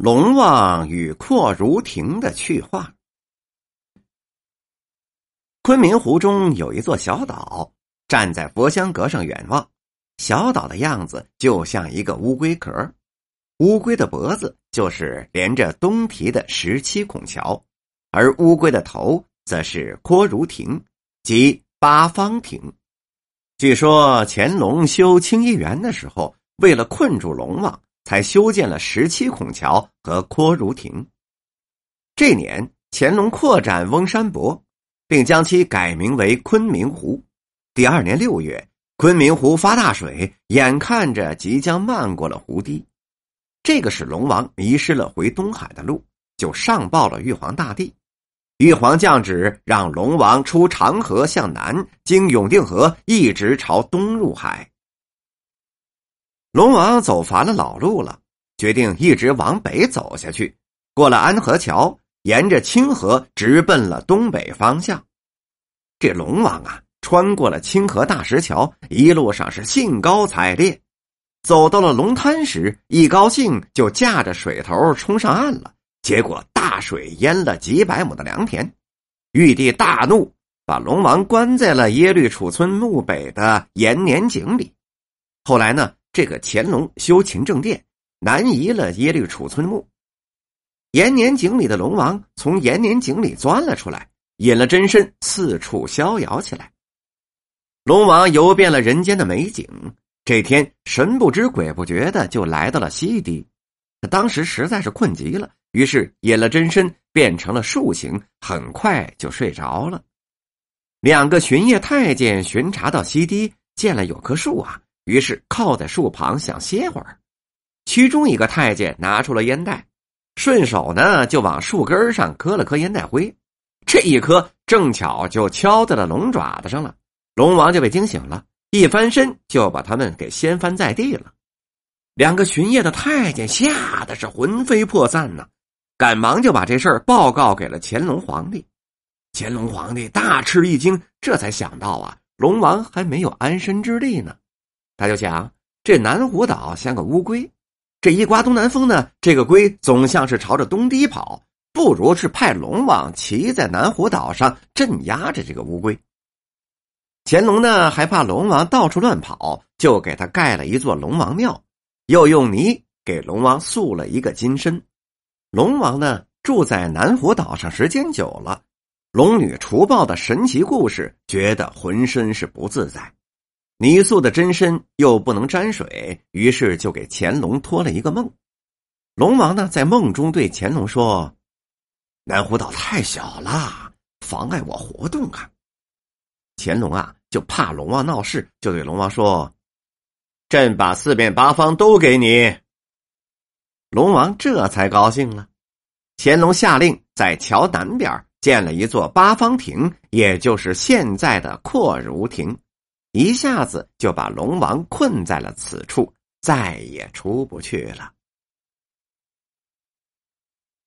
龙王与阔如亭的去化。昆明湖中有一座小岛，站在佛香阁上远望，小岛的样子就像一个乌龟壳，乌龟的脖子就是连着东堤的十七孔桥，而乌龟的头则是阔如亭，即八方亭。据说乾隆修清漪园的时候，为了困住龙王。才修建了十七孔桥和郭如亭。这年，乾隆扩展翁山泊，并将其改名为昆明湖。第二年六月，昆明湖发大水，眼看着即将漫过了湖堤。这个使龙王迷失了回东海的路，就上报了玉皇大帝。玉皇降旨，让龙王出长河向南，经永定河，一直朝东入海。龙王走烦了老路了，决定一直往北走下去。过了安河桥，沿着清河直奔了东北方向。这龙王啊，穿过了清河大石桥，一路上是兴高采烈。走到了龙滩时，一高兴就驾着水头冲上岸了。结果大水淹了几百亩的良田，玉帝大怒，把龙王关在了耶律楚村墓北的延年井里。后来呢？这个乾隆修勤政殿，南移了耶律楚村墓。延年井里的龙王从延年井里钻了出来，引了真身，四处逍遥起来。龙王游遍了人间的美景，这天神不知鬼不觉的就来到了西堤。他当时实在是困极了，于是引了真身变成了树形，很快就睡着了。两个巡夜太监巡查到西堤，见了有棵树啊。于是靠在树旁想歇会儿，其中一个太监拿出了烟袋，顺手呢就往树根上磕了磕烟袋灰，这一磕正巧就敲在了龙爪子上了，龙王就被惊醒了，一翻身就把他们给掀翻在地了。两个巡夜的太监吓得是魂飞魄散呢，赶忙就把这事儿报告给了乾隆皇帝。乾隆皇帝大吃一惊，这才想到啊，龙王还没有安身之地呢。他就想，这南湖岛像个乌龟，这一刮东南风呢，这个龟总像是朝着东堤跑，不如是派龙王骑在南湖岛上镇压着这个乌龟。乾隆呢，还怕龙王到处乱跑，就给他盖了一座龙王庙，又用泥给龙王塑了一个金身。龙王呢，住在南湖岛上时间久了，龙女除暴的神奇故事，觉得浑身是不自在。泥塑的真身又不能沾水，于是就给乾隆托了一个梦。龙王呢，在梦中对乾隆说：“南湖岛太小了，妨碍我活动啊。”乾隆啊，就怕龙王闹事，就对龙王说：“朕把四面八方都给你。”龙王这才高兴了。乾隆下令在桥南边建了一座八方亭，也就是现在的阔如亭。一下子就把龙王困在了此处，再也出不去了。